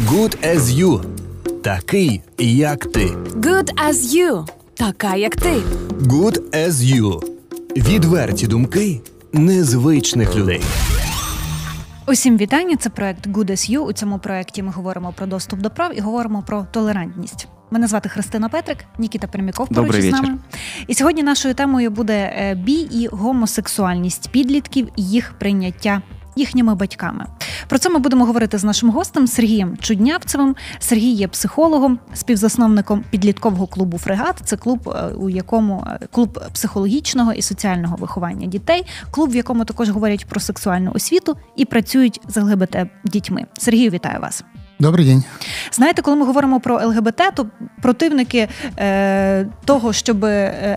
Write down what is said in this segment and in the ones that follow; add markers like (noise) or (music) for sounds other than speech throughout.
Good as you. Такий, як ти. Good as you. Така, як ти. Good as you. Відверті думки незвичних людей. Усім вітання. Це проект Good as You. У цьому проекті ми говоримо про доступ до прав і говоримо про толерантність. Мене звати Христина Петрик, Нікіта Пермяков поруч вечір. нами. І сьогодні нашою темою буде е, бій і гомосексуальність підлітків і їх прийняття їхніми батьками. Про це ми будемо говорити з нашим гостем Сергієм Чуднявцевим. Сергій є психологом, співзасновником підліткового клубу Фрегат. Це клуб, е, у якому е, клуб психологічного і соціального виховання дітей, клуб, в якому також говорять про сексуальну освіту і працюють з ЛГБТ дітьми. Сергію, вітаю вас. Добрий день. Знаєте, коли ми говоримо про ЛГБТ, то противники е, того, щоб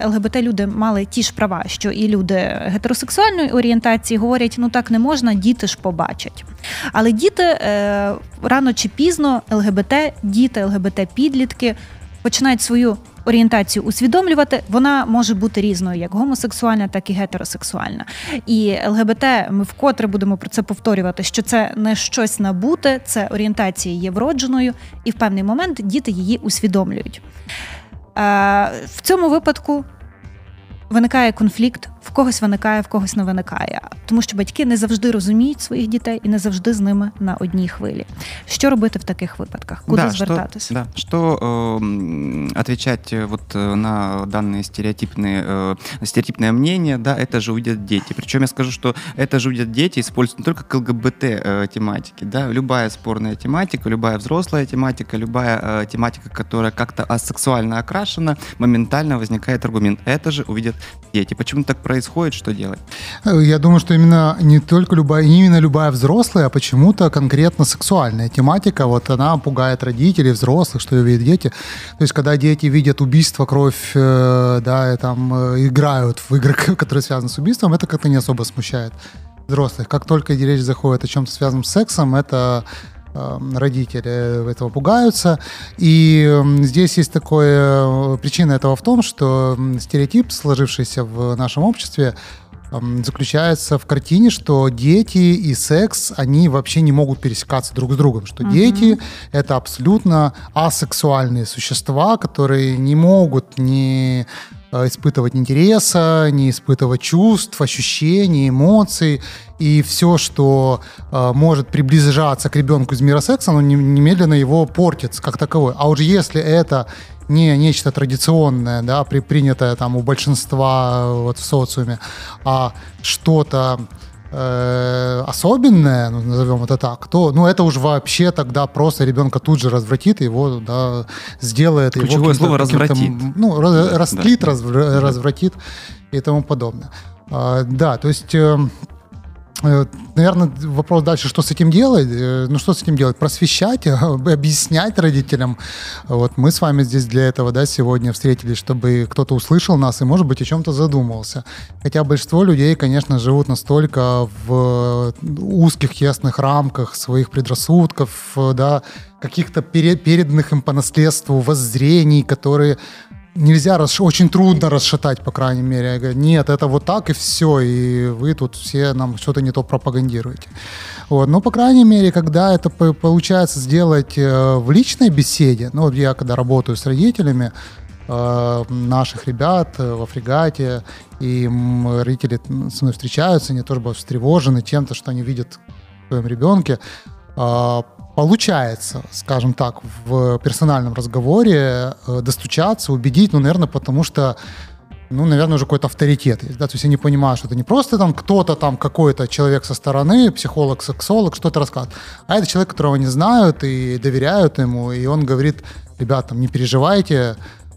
ЛГБТ люди мали ті ж права, що і люди гетеросексуальної орієнтації, говорять: ну так не можна, діти ж побачать. Але діти е, рано чи пізно ЛГБТ, діти, ЛГБТ підлітки починають свою орієнтацію усвідомлювати, вона може бути різною, як гомосексуальна, так і гетеросексуальна. І ЛГБТ, ми вкотре будемо про це повторювати, що це не щось набуте, це орієнтація є вродженою, і в певний момент діти її усвідомлюють. Е, В цьому випадку виникає конфлікт, в когось виникає, в когось не виникає, тому що батьки не завжди розуміють своїх дітей і не завжди з ними на одній хвилі. Що робити в таких випадках? Куди да, звертатись? Что, да, что э, отвечать э, вот э, на данные стереотипные, э, стереотипное мнение, да, это же увидят дети. Причем я скажу, что это же увидят дети используют не только к ЛГБТ э, тематике, да, любая спорная тематика, любая взрослая тематика, любая э, тематика, которая как-то асексуально окрашена, моментально возникает аргумент. Это же увидят дети. Почему так происходит, Что делать? Э, Я думаю, что именно не только любая, не именно любая взрослая, а почему-то конкретно сексуальная тематика, вот она пугает родителей, взрослых, что ее видят дети. То есть, когда дети видят убийство, кровь, э, да, и там э, играют в игры, (laughs) которые связаны с убийством, это как-то не особо смущает взрослых. Как только речь заходит о чем-то связанном с сексом, это родители этого пугаются. И м, здесь есть такое... э, Причина этого в том, что стереотип, сложившийся в нашем обществе, м, заключается в картине, что дети и секс, они вообще не могут пересекаться друг с другом, что дети — это абсолютно асексуальные существа, которые не могут не испытывать интереса, не испытывать чувств, ощущений, эмоций. И все, что э, может приближаться к ребенку из мира секса, оно не- немедленно его портит как таковой. А уж если это не нечто традиционное, да, при, принятое там у большинства э, вот, в социуме, а что-то э, особенное, ну, назовем это так, то ну, это уж вообще тогда просто ребенка тут же развратит, его да, сделает его Ключевое каким-то- слово «развратит». Ну, Да, растлит, да. развр- развратит и тому подобное. А, да, то есть... э, э, Наверное, вопрос дальше, что с этим делать? Э, Ну, что с этим делать? Просвещать, (laughs) объяснять родителям. Вот мы с вами здесь для этого, да, сегодня встретились, чтобы кто-то услышал нас и, может быть, о чем-то задумался. Хотя большинство людей, конечно, живут настолько в узких, ясных рамках своих предрассудков, э, да, каких-то пере- переданных им по наследству воззрений, которые нельзя, расш- очень трудно расшатать, по крайней мере. Я говорю, нет, это вот так и все, и вы тут все нам что-то не то пропагандируете. Вот. Но, по крайней мере, когда это по- получается сделать э, в личной беседе, ну, я когда работаю с родителями, э, наших ребят э, во фрегате, и родители со мной встречаются, они тоже бывают встревожены чем-то, что они видят в своем ребенке. Получается, скажем так, в персональном разговоре э, достучаться, убедить, ну, наверное, потому что ну, наверное, уже какой-то авторитет есть, да, то есть они понимают, что это не просто там кто-то там, какой-то человек со стороны, психолог, сексолог, что-то рассказывает, а это человек, которого они знают и доверяют ему, и он говорит, ребят, там, не переживайте,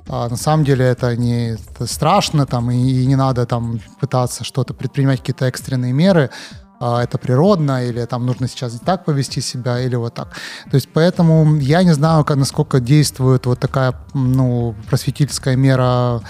а на самом деле это не это страшно, там, и, и не надо там пытаться что-то предпринимать, какие-то экстренные меры, а, это природно, или там нужно сейчас так повести себя, или вот так. То есть поэтому я не знаю, как, насколько действует вот такая, ну, просветительская мера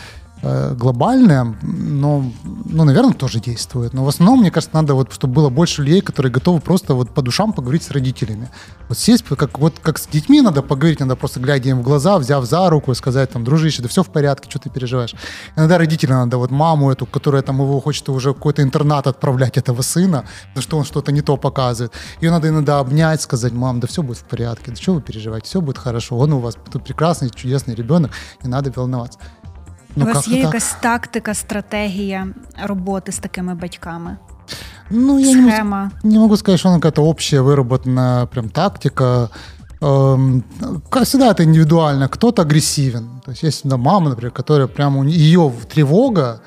глобальное, но, ну, наверное, тоже действует. Но в основном, мне кажется, надо вот, чтобы было больше людей, которые готовы просто вот по душам поговорить с родителями. Вот сесть, как, вот как с детьми надо поговорить, надо просто глядя им в глаза, взяв за руку и сказать, там, дружище, да все в порядке, что ты переживаешь. Иногда родителям надо вот маму эту, которая там его хочет уже в какой-то интернат отправлять этого сына, потому что он что-то не то показывает. Ее надо иногда обнять, сказать, мам, да все будет в порядке, да что вы переживаете, все будет хорошо, он у вас тут прекрасный, чудесный ребенок, не надо волноваться. У вас как-то є якась тактика, стратегія роботи з такими батьками? Ну, я не Схема. не могу сказать, что она какая-то общая выработанная прям тактика. Эм, всегда это индивидуально. Кто-то агрессивен. То есть есть да, мама, например, которая прямо ее тревога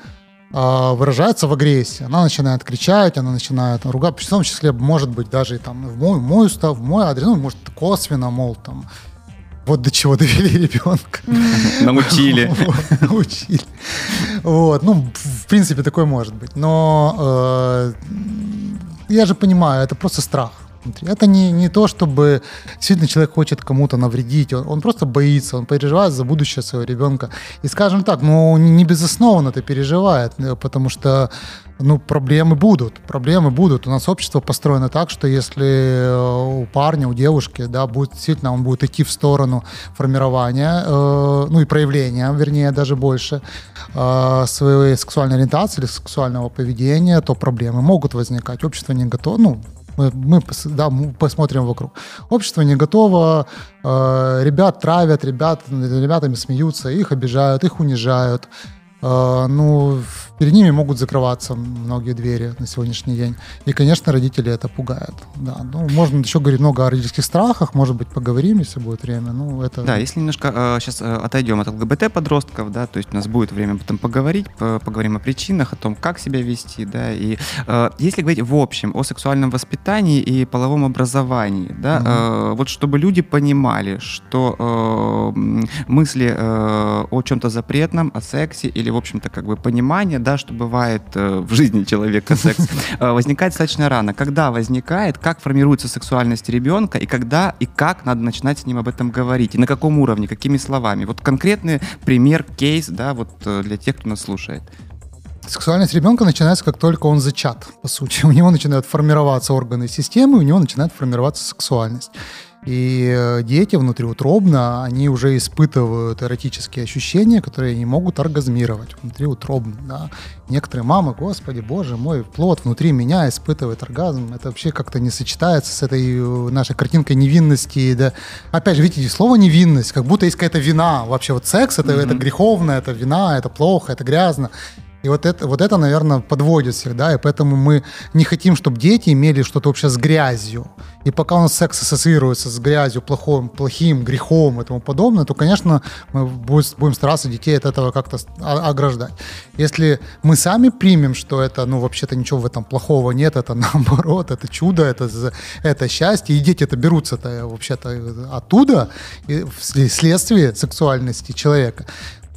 а, выражается в агрессии. Она начинает кричать, она начинает ругать, в том числе, может быть, даже и там в мой, в мой устав, в мой адрес, ну, может, косвенно, мол, там, вот до чего довели ребенка. Научили. (laughs) Вот, Научили. Вот, ну, в принципе, такое может быть. Но э, я же понимаю, это просто страх. Внутри. Это не, не то, чтобы действительно человек хочет кому-то навредить, он, он просто боится, он переживает за будущее своего ребенка. И скажем так, ну не безоснованно это переживает, э, потому что ну, проблемы будут, проблемы будут. У нас общество построено так, что если э, у парня, у девушки, да, будет действительно, он будет идти в сторону формирования, э, ну и проявления, вернее, даже больше, э, своей сексуальной ориентации или сексуального поведения, то проблемы могут возникать. Общество не готово, ну, мы, мы да, мы посмотрим вокруг. Общество не готово, э, ребят травят, ребят, ребятами смеются, их обижают, их унижают. Э, ну, перед ними могут закрываться многие двери на сегодняшний день. И, конечно, родители это пугают. Да. Ну, можно еще говорить много о родительских страхах, может быть, поговорим, если будет время. Ну, это... Да, если немножко сейчас отойдем от ЛГБТ-подростков, да, то есть у нас будет время потом поговорить, по- поговорим о причинах, о том, как себя вести, да, и э, если говорить в общем о сексуальном воспитании и половом образовании, да, Мгм. э, вот чтобы люди понимали, что э, мысли э, о чем-то запретном, о сексе или, в общем-то, как бы понимание, да, что бывает э, в жизни человека секс, э, возникает достаточно рано. Когда возникает, как формируется сексуальность ребенка и когда и как надо начинать с ним об этом говорить, и на каком уровне, какими словами. Вот конкретный пример, кейс, да, вот э, для тех, кто нас слушает. Сексуальность ребенка начинается, как только он зачат, по сути. (laughs) У него начинают формироваться органы системы, у него начинает формироваться сексуальность. И э, дети внутриутробно, они уже испытывают эротические ощущения, которые не могут оргазмировать внутриутробно. Да. Некоторые мамы, господи, боже мой, плод внутри меня испытывает оргазм. Это вообще как-то не сочетается с этой э, нашей картинкой невинности. Да. Опять же, видите, слово невинность, как будто есть какая-то вина. Вообще вот секс это, это греховно, это вина, это плохо, это грязно. И вот это, вот это, наверное, подводит всех, да, и поэтому мы не хотим, чтобы дети имели что-то вообще с грязью. И пока у нас секс ассоциируется с грязью, плохим, плохим грехом и тому подобное, то, конечно, мы будем, стараться детей от этого как-то о- ограждать. Если мы сами примем, что это, ну, вообще-то ничего в этом плохого нет, это (laughs) наоборот, это чудо, это, это счастье, и дети это берутся-то вообще-то оттуда, и вследствие сексуальности человека,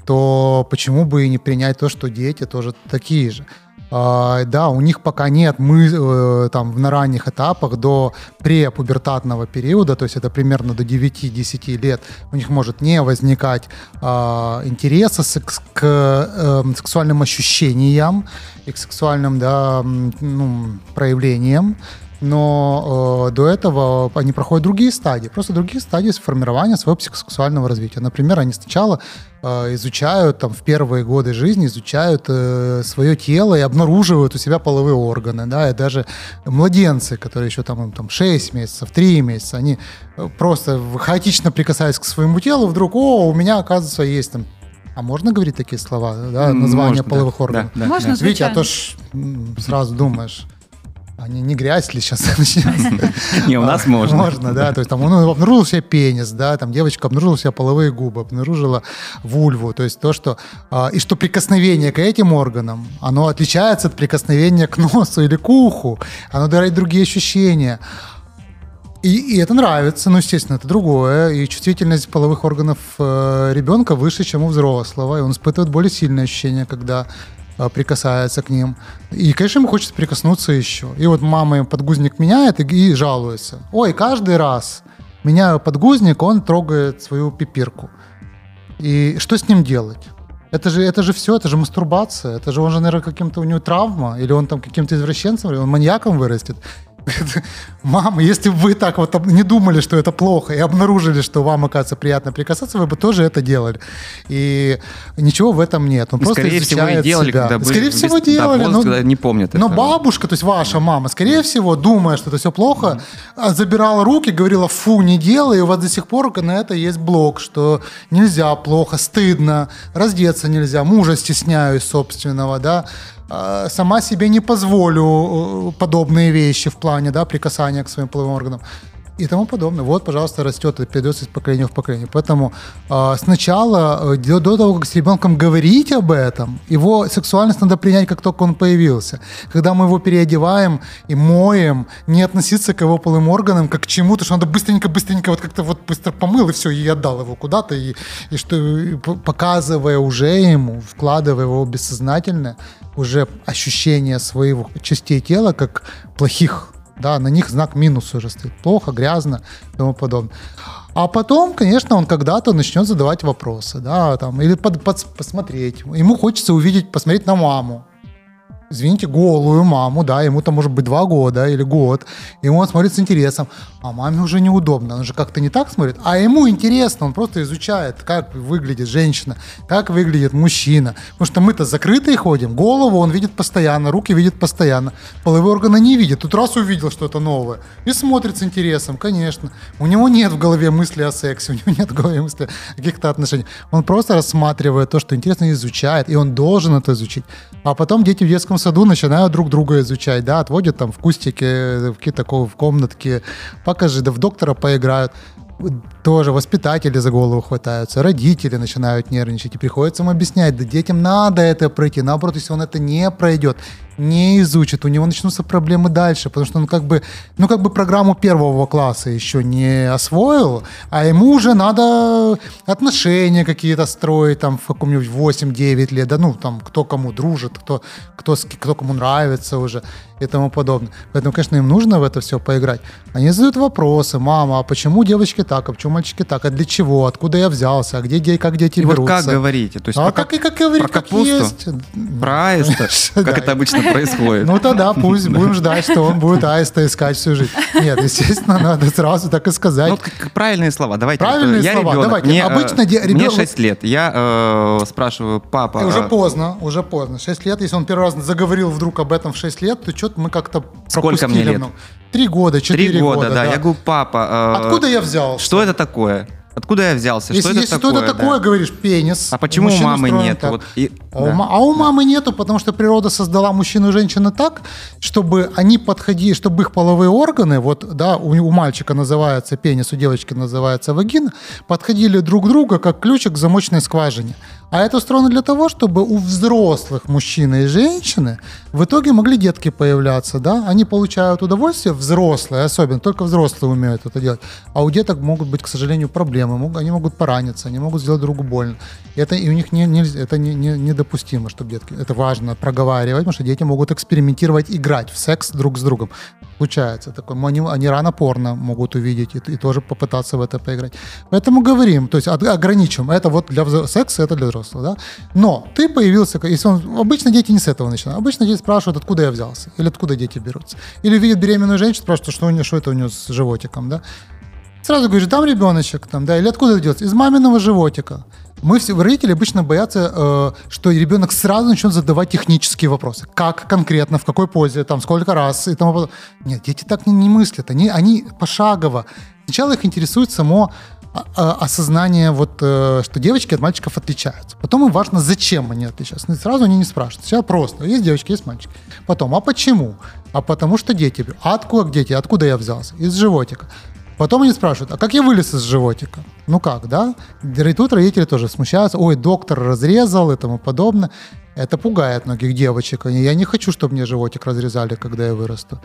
то почему бы и не принять то, что дети тоже такие же? А, да, у них пока нет мы э, там на ранних этапах до препубертатного периода, то есть это примерно до 9-10 лет, у них может не возникать а, интереса секс- к эм, сексуальным ощущениям и к сексуальным да, ну, проявлениям но э, до этого они проходят другие стадии, просто другие стадии формирования своего психосексуального развития. Например, они сначала э, изучают там в первые годы жизни изучают э, свое тело и обнаруживают у себя половые органы, да, и даже младенцы, которые еще там, им, там 6 месяцев, 3 месяца, они э, просто хаотично прикасаясь к своему телу, вдруг, о, у меня, оказывается, есть там а можно говорить такие слова, да, название Можно, половых да, органов? да, Можно, да. Видите, а то ж сразу думаешь, а не, грязь ли сейчас? (laughs) Не, у нас можно. Можно, да. То есть там он обнаружил себе пенис, да, там девочка обнаружила себе половые губы, обнаружила вульву. То есть то, что... а, И что прикосновение к этим органам, оно отличается от прикосновения к носу или к уху. Оно дарит другие ощущения. И, и это нравится, ну, естественно, это другое. И чувствительность половых органов э, ребенка выше, чем у взрослого. И он испытывает более сильные ощущения, когда прикасается к ним. И, конечно, ему хочется прикоснуться еще. И вот мама подгузник меняет и, и жалуется. Ой, каждый раз меняю подгузник, он трогает свою пипирку. И что с ним делать? Это же, это же все, это же мастурбация. Это же он же, наверное, каким-то у него травма, или он там каким-то извращенцем, или он маньяком вырастет. (laughs) Мама, если бы вы так вот не думали, что это плохо, и обнаружили, что вам, оказывается, приятно прикасаться, вы бы тоже это делали. И ничего в этом нет. Он И, просто скорее всего, и делали, себя. когда были Скорее без- всего, да, делали. возраст, но- не помнят Но этого. бабушка, то есть ваша мама, скорее всего, думая, что это все плохо, а, забирала руки, говорила, фу, не делай, и у вас до сих пор на это есть блок, что нельзя, плохо, стыдно, раздеться нельзя, мужа стесняюсь собственного, да, а, сама себе не позволю э, подобные вещи в плане, да, прикасания к своим половым органам и тому подобное. Вот, пожалуйста, растет и передается из поколения в поколение. Поэтому а, сначала, э, до, до того, как с ребенком говорить об этом, его сексуальность надо принять, как только он появился. Когда мы его переодеваем и моем, не относиться к его половым органам как к чему-то, что надо быстренько-быстренько вот как-то вот быстро помыл и все, и отдал его куда-то, и, и что и показывая уже ему, вкладывая его бессознательное уже ощущение своих частей тела как плохих, да, на них знак минус уже стоит. Плохо, грязно и тому подобное. А потом, конечно, он когда-то начнет задавать вопросы, да, там, или под- под- посмотреть. Ему хочется увидеть, посмотреть на маму. Извините, голую маму, да, ему там может быть два года или год, и он смотрит с интересом, а маме уже неудобно, он же как-то не так смотрит, а ему интересно, он просто изучает, как выглядит женщина, как выглядит мужчина, потому что мы-то закрытые ходим, голову он видит постоянно, руки видит постоянно, половые органы не видит, тут раз увидел что-то новое и смотрит с интересом, конечно, у него нет в голове мысли о сексе, (laughs) у него нет в голове мысли о каких-то отношениях, он просто рассматривает то, что интересно, изучает, и он должен это изучить, а потом дети в детском саду начинают друг друга изучать, да, отводят там в кустике, в какие-то в комнатке, покажи, да в доктора поиграют. Тоже воспитатели за голову хватаются, родители начинают нервничать, и приходится им объяснять, да детям надо это пройти, наоборот, если он это не пройдет, не изучит, у него начнутся проблемы дальше, потому что он как бы, ну как бы программу первого класса еще не освоил, а ему уже надо отношения какие-то строить там в каком-нибудь 8-9 лет, да ну там кто кому дружит, кто, кто, кто кому нравится уже и тому подобное. Поэтому, конечно, им нужно в это все поиграть. Они задают вопросы, мама, а почему девочки так, а почему мальчики так, а для чего, откуда я взялся, а где, де- как дети И вот берутся. как говорите? То есть а про как и как говорить, про как капусту? есть. Про аиста, (laughs) как это обычно происходит. Ну тогда пусть будем ждать, что он будет аиста искать всю жизнь. Нет, естественно, надо сразу так и сказать. Ну, как- правильные слова. Давайте. Правильные я слова, ребенок, давайте. Мне, э, Обычно мне ребенок- 6 лет. Я э, спрашиваю, папа... уже э, поздно, уже поздно. 6 лет, если он первый раз заговорил вдруг об этом в 6 лет, то что-то мы как-то Сколько мне лет? много. Три года, четыре Три года, да. да. Я говорю, папа... э, Откуда я взялся? Что это такое? Откуда я взялся? Если, что это если такое? что-то такое, да? говоришь, пенис. А почему у мамы нет? Вот и- а, у, да. ма- а у мамы нету, потому что природа создала мужчину и женщину так, чтобы они подходили, чтобы их половые органы, вот, да, у, у мальчика называется пенис, у девочки называется вагина, подходили друг к другу, как ключик к замочной скважине. А это устроено для того, чтобы у взрослых мужчины и женщины в итоге могли детки появляться, да, они получают удовольствие, взрослые особенно, только взрослые умеют это делать, а у деток могут быть, к сожалению, проблемы, мог- они могут пораниться, они могут сделать другу больно. И это и у них не, нельзя- это не, не- недопустимо, чтобы детки, это важно проговаривать, потому что дети могут экспериментировать, играть в секс друг с другом. Случается такое. Они, они рано порно могут увидеть и, и тоже попытаться в это поиграть. Поэтому говорим, то есть ограничим. Это вот для взро- секса, это для взрослых. Да? Но ты появился, если он, обычно дети не с этого начинают. Обычно дети спрашивают, откуда я взялся, или откуда дети берутся. Или видят беременную женщину, спрашивают, что, у нее, что это у нее с животиком. Да? Сразу говоришь, там ребеночек, там, да, или откуда делается? Из маминого животика. Мы все, родители обычно боятся, э, что ребенок сразу начнет задавать технические вопросы. Как конкретно, в какой позе, там, сколько раз и тому подобное. Нет, дети так не, не мыслят. Они, они пошагово. Сначала их интересует само а, а, осознание, вот, э, что девочки от мальчиков отличаются. Потом им важно, зачем они отличаются. Ну, Сразу они не спрашивают. Сначала просто. Есть девочки, есть мальчики. Потом, а почему? А потому что дети. А откуда дети? Откуда я взялся? Из животика. Потом они спрашивают, а как я вылез из животика? Ну как, да? И тут родители тоже смущаются. Ой, доктор разрезал и тому подобное. Это пугает многих девочек. Я не хочу, чтобы мне животик разрезали, когда я вырасту.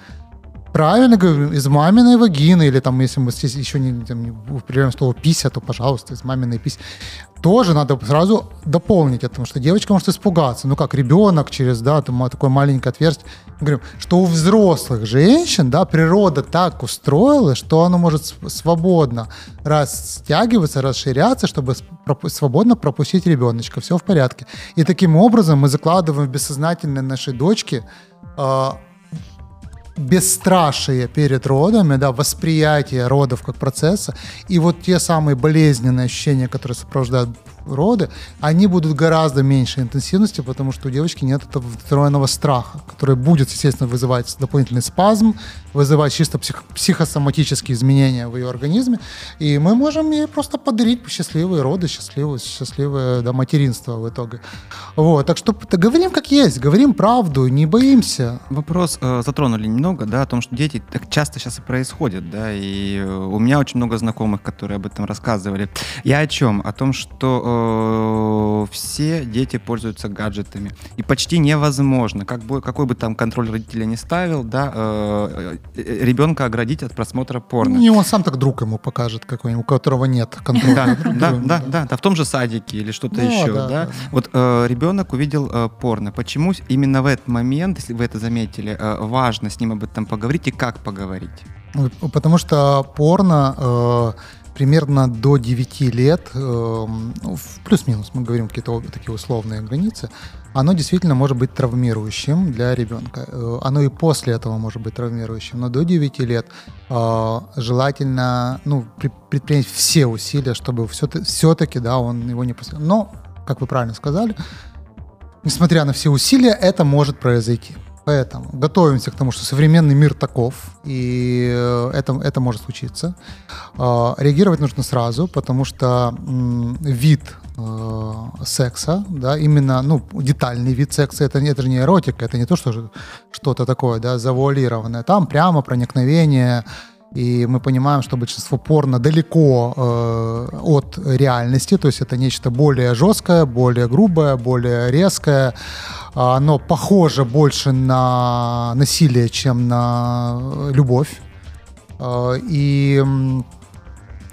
Правильно говорю, из маминой вагины, или там, если мы здесь еще не, там, не употребляем слово пися, то, пожалуйста, из маминой пись. Тоже надо сразу дополнить это, потому что девочка может испугаться. Ну как, ребенок через, да, там, такое маленькое отверстие. Мы говорим, что у взрослых женщин, да, природа так устроила, что оно может свободно растягиваться, расширяться, чтобы свободно пропустить ребеночка. Все в порядке. И таким образом мы закладываем в бессознательное нашей дочки а, бесстрашие перед родами, да, восприятие родов как процесса, и вот те самые болезненные ощущения, которые сопровождают роды, они будут гораздо меньшей интенсивности, потому что у девочки нет этого встроенного страха, который будет, естественно, вызывать дополнительный спазм, вызывать чисто псих, психосоматические изменения в ее организме, и мы можем ей просто подарить счастливые роды, счастливое, счастливое да, материнство в итоге. Вот, так что говорим как есть, говорим правду, не боимся. Вопрос э, затронули немного, да, о том, что дети так часто сейчас и происходят, да, и э, у меня очень много знакомых, которые об этом рассказывали. Я о чем? О том, что э, все дети пользуются гаджетами, и почти невозможно, как бы, какой бы там контроль родителя не ставил, да, Э, ребенка оградить от просмотра порно. Не, он сам так друг ему покажет какой-нибудь, у которого нет контроля. Да, да, да, да, в том же садике или что-то еще, да. Вот э, ребенок увидел э, порно. Почему именно в этот момент, если вы это заметили, важно с ним об этом поговорить и как поговорить? Потому что порно примерно до 9 лет, ну, плюс-минус, мы говорим какие-то такие условные границы, оно действительно может быть травмирующим для ребенка. Э, оно и после этого может быть травмирующим, но до 9 лет э, желательно ну, предпринять все усилия, чтобы все-таки да, он его не посмотрел. Но, как вы правильно сказали, несмотря на все усилия, это может произойти. Поэтому готовимся к тому, что современный мир таков, и э, это, это может случиться. Реагировать нужно сразу, потому что вид э, секса, да, именно, ну, детальный вид секса, это, это же не эротика, это не то, что что-то такое, да, завуалированное. Там прямо проникновение, и мы понимаем, что большинство порно далеко э, от реальности, то есть это нечто более жесткое, более грубое, более резкое. Оно похоже больше на насилие, чем на любовь. Э, и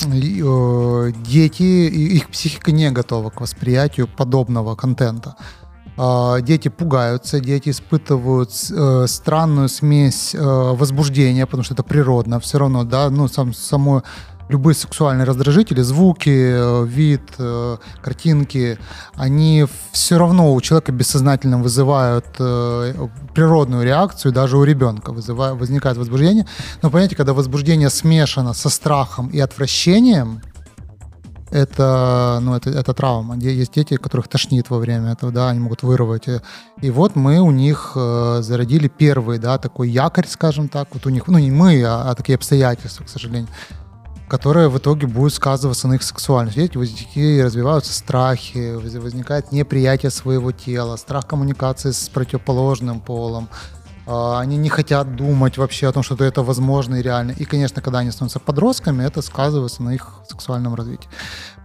Э, дети, их психика не готова к восприятию подобного контента. А, дети пугаются, дети испытывают э, странную смесь э, возбуждения, потому что это природно, все равно, да, ну, сам, само любые сексуальные раздражители, звуки, э, вид, картинки, они все равно у человека бессознательно вызывают природную реакцию, даже у ребенка вызывает, возникает возбуждение. Но понимаете, когда возбуждение смешано со страхом и отвращением, это, ну, это, это травма. Есть дети, которых тошнит во время этого, да, они могут вырвать. И вот мы у них э, зародили первый, да, такой якорь, скажем так. Вот у них, ну, не мы, а, а такие обстоятельства, к сожалению которая в итоге будет сказываться на их сексуальности. У детей развиваются страхи, возникает неприятие своего тела, страх коммуникации с противоположным полом. А, они не хотят думать вообще о том, что это возможно и реально. И, конечно, когда они становятся подростками, это сказывается на их сексуальном развитии.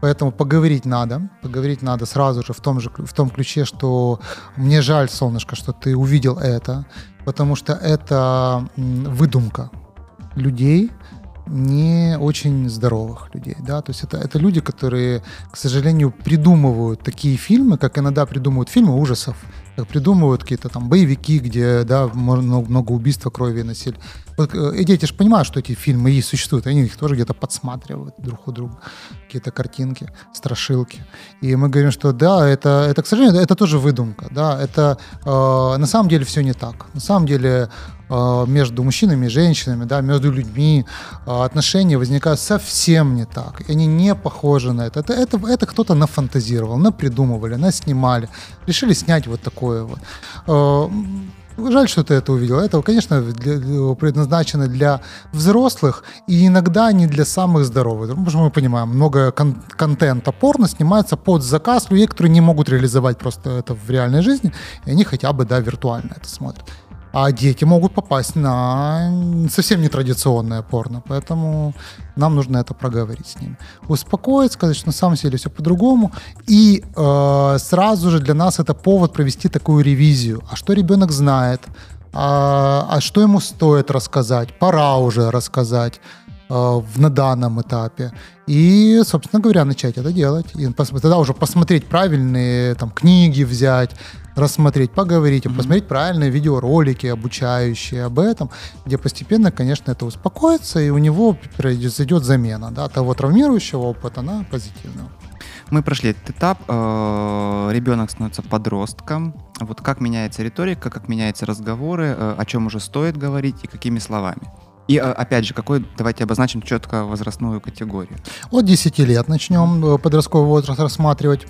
Поэтому поговорить надо. Поговорить надо сразу же в том, же, в том ключе, что мне жаль, солнышко, что ты увидел это, потому что это выдумка людей, не очень здоровых людей, да, то есть это, это люди, которые, к сожалению, придумывают такие фильмы, как иногда придумывают фильмы ужасов, как придумывают какие-то там боевики, где, да, много, много убийства, крови и насилия. Вот, э, и дети же понимают, что эти фильмы и существуют, они их тоже где-то подсматривают друг у друга, какие-то картинки, страшилки. И мы говорим, что да, это, это к сожалению, это тоже выдумка, да, это э, на самом деле все не так. На самом деле э, между мужчинами и женщинами, да, между людьми э, отношения возникают совсем не так. И они не похожи на это. Это, это, это кто-то нафантазировал, напридумывали, наснимали, решили снять вот такое вот. Э, Жаль, что ты это увидел. Это, конечно, для, предназначено для взрослых и иногда не для самых здоровых. Потому что мы понимаем, много кон- контента порно снимается под заказ людей, которые не могут реализовать просто это в реальной жизни, и они хотя бы, да, виртуально это смотрят. А дети могут попасть на совсем нетрадиционное порно, поэтому нам нужно это проговорить с ними. Успокоить, сказать, что на самом деле все по-другому. И э, сразу же для нас это повод провести такую ревизию. А что ребенок знает? а, а что ему стоит рассказать, пора уже рассказать э, в, на данном этапе. И, собственно говоря, начать это делать. И тогда уже посмотреть правильные там, книги взять, рассмотреть, поговорить, mm-hmm. посмотреть правильные видеоролики, обучающие об этом, где постепенно, конечно, это успокоится, и у него произойдет замена да, того травмирующего опыта на позитивного. Мы прошли этот этап. э, Ребенок становится подростком. Вот как меняется риторика, как меняются разговоры, э, о чем уже стоит говорить и какими словами. И э, опять же, какой, давайте обозначим четко возрастную категорию. От 10 лет начнем э, подростковый возраст рассматривать.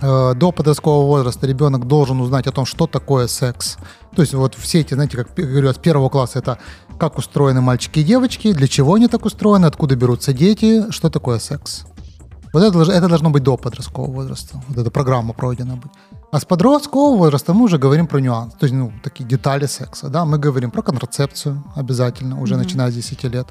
Э, До подросткового возраста ребенок должен узнать о том, что такое секс. То есть вот все эти, знаете, как говорю, с первого класса это как устроены мальчики и девочки, для чего они так устроены, откуда берутся дети, что такое секс. Вот это, это должно быть до подросткового возраста. Вот эта программа пройдена быть. А с подросткового возраста мы уже говорим про нюансы, то есть ну, такие детали секса. Да? Мы говорим про контрацепцию обязательно, уже начиная с 10 лет.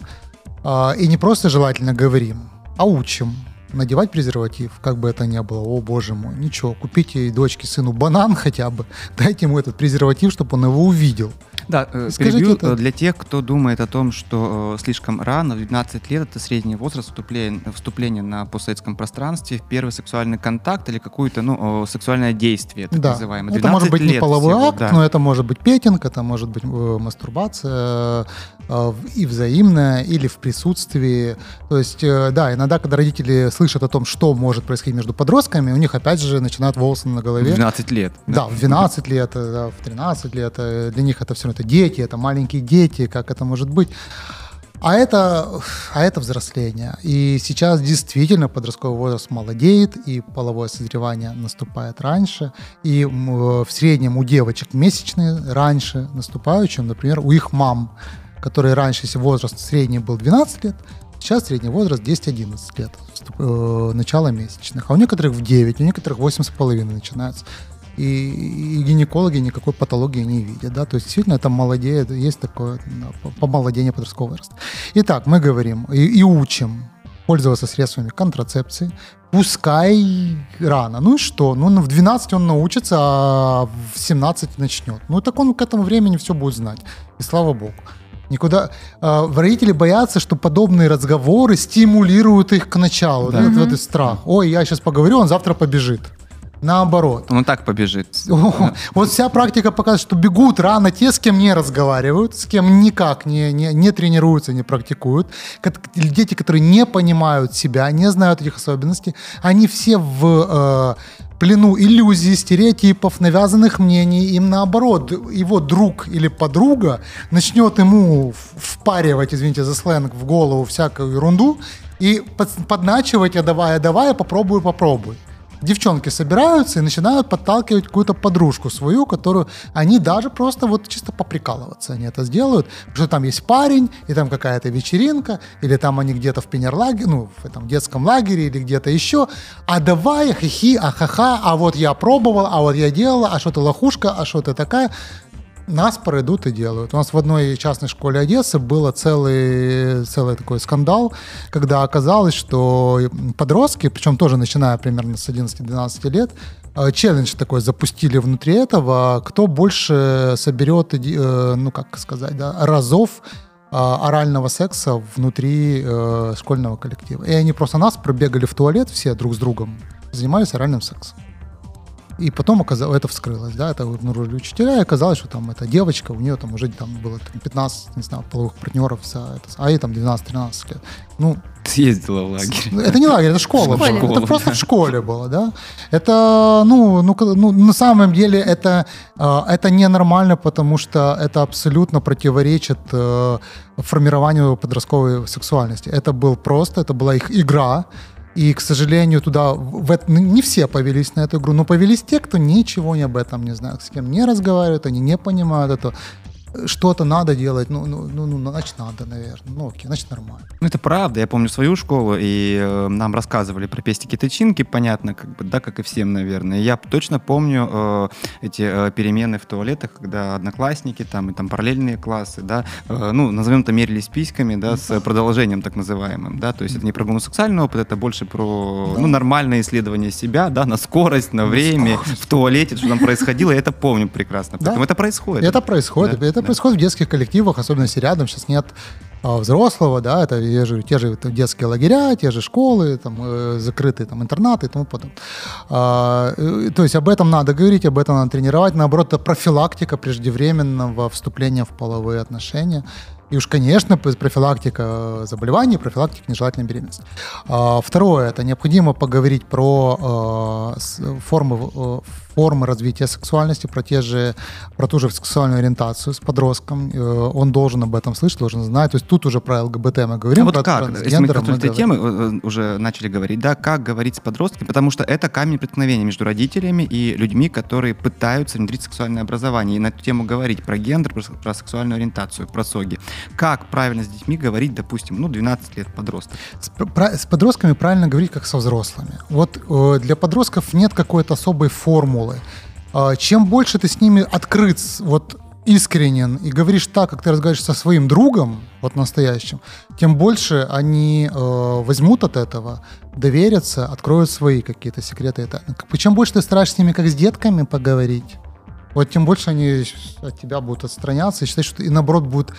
А, и не просто желательно говорим, а учим надевать презерватив, как бы это ни было. О, боже мой, ничего, купите дочке, сыну банан хотя бы, (laughs) дайте ему этот презерватив, чтобы он его увидел. Да, э, Скажите перебью это- э, для тех, кто думает о том, что э, слишком рано, в 12 лет это средний возраст вступления, вступления на постсоветском пространстве в первый сексуальный контакт или какое-то ну, сексуальное действие, так да, называемое. это может 12 быть не половой всего, акт, да. но это может быть петинг, это может быть мастурбация в- и взаимная, или в присутствии. То есть, да, иногда, когда родители слышат о том, что может происходить между подростками, у них опять же начинают волосы на В голове. 12 лет. Да, в 12 лет, да, в 13 лет. Для них это все равно это дети, это маленькие дети, как это может быть. А это, а это взросление. И сейчас действительно подростковый возраст молодеет, и половое созревание наступает раньше. И э, в среднем у девочек месячные раньше наступают, чем, например, у их мам, которые раньше, если возраст средний был 12 лет, сейчас средний возраст 10-11 лет, э, начало месячных. А у некоторых в 9, у некоторых 8,5 начинается и, и гинекологи никакой патологии не видят, да, то есть действительно это молодеет, есть такое да, по- помолодение подросткового возраста. Итак, мы говорим и, и учим пользоваться средствами контрацепции, пускай рано. Ну и что? Ну, в 12 он научится, а в 17 начнет. Ну, так он к этому времени все будет знать. И слава богу. Никуда. э, Родители боятся, что подобные разговоры стимулируют их к началу. Да. Вот этот страх. Ой, я сейчас поговорю, он завтра побежит. Наоборот. Он и так побежит. (laughs) Вот вся практика показывает, что бегут рано те, с кем не разговаривают, с кем никак не, не, не тренируются, не практикуют. Дети, которые не понимают себя, не знают этих особенностей, они все в э, плену иллюзий, стереотипов, навязанных мнений. Им наоборот, его друг или подруга начнет ему впаривать, извините за сленг, в голову всякую ерунду и под- подначивать, а давай, а давай, попробуй, попробуй девчонки собираются и начинают подталкивать какую-то подружку свою, которую они даже просто вот чисто поприкалываться они это сделают, потому что там есть парень, и там какая-то вечеринка, или там они где-то в пионерлагере, ну, в этом детском лагере или где-то еще, а давай, хихи, ахаха, а вот я пробовал, а вот я делала, а что ты лохушка, а что ты такая, нас идут и делают. У нас в одной частной школе Одессы был целый, целый такой скандал, когда оказалось, что подростки, причем тоже начиная примерно с 11-12 лет, э, челлендж такой запустили внутри этого, кто больше соберет, э, ну как сказать, да, разов э, орального секса внутри школьного коллектива. И они просто нас пробегали в туалет все друг с другом, занимались оральным сексом. И потом оказалось, это вскрылось, да, это обнаружили учителя, и оказалось, что там эта девочка, у нее там уже там было там, 15, не знаю, половых партнеров, за это, а ей там 12-13 лет. Ну, Съездила в лагерь. это не лагерь, это школа. Была. Школа, Это просто да. в школе было, да. Это, ну, ну, ну, на самом деле это, э, это ненормально, потому что это абсолютно противоречит э, формированию подростковой сексуальности. Это был просто, это была их игра, и, к сожалению, туда в это- не все повелись на эту игру, но повелись те, кто ничего не об этом не знает, с кем не разговаривают, они не понимают это. Что-то надо делать, ну, ну, ну, ну значит, надо, наверное. Ну, окей, значит, нормально. Ну, это правда. Я помню свою школу, и э, нам рассказывали про пестики-тычинки, понятно, как бы, да, как и всем, наверное. Я точно помню э, эти э, перемены в туалетах, когда одноклассники там и там параллельные классы, да, э, ну, назовем это мерились письками, да, с продолжением так называемым, да, то есть это не про гомосексуальный опыт, это больше про, ну, нормальное исследование себя, да, на скорость, на время, в туалете, что там происходило, я это помню прекрасно. Поэтому Да. это происходит. Это происходит. Да, это происходит в детских коллективах, особенно если рядом сейчас нет а, взрослого, да, это те же, те же там детские лагеря, те же школы, там, э, закрытые там, интернаты и тому подобное. А, э, то есть об этом надо говорить, об этом надо тренировать. Наоборот, это профилактика преждевременного вступления в половые отношения. И уж, конечно, профилактика э, заболеваний, профилактика нежелательной беременности. А, Второе, это необходимо поговорить про э, с- формы, э, формы развития сексуальности, про, те же, про ту же сексуальную ориентацию с подростком. Э, Он должен об этом слышать, должен знать. То есть тут уже про ЛГБТ мы говорим, А вот про как, если мы коснулись этой темы, э, э, уже начали говорить, да, как говорить с подростками, потому что это камень преткновения между родителями и людьми, которые пытаются внедрить сексуальное образование и на эту тему говорить про гендер, про, про сексуальную ориентацию, про СОГИ. Как правильно с детьми говорить, допустим, ну, 12 лет подросток? С, пр- пра- с подростками правильно говорить, как со взрослыми. Вот э, для подростков нет какой-то особой формулы. А, чем больше ты с ними открыт, вот искренен и говоришь так, как ты разговариваешь со своим другом, вот настоящим, тем больше они э, возьмут от этого, доверятся, откроют свои какие-то секреты. бы Чем больше ты стараешься с ними как с детками поговорить, вот тем больше они от тебя будут отстраняться и считать, что ты, и наоборот будут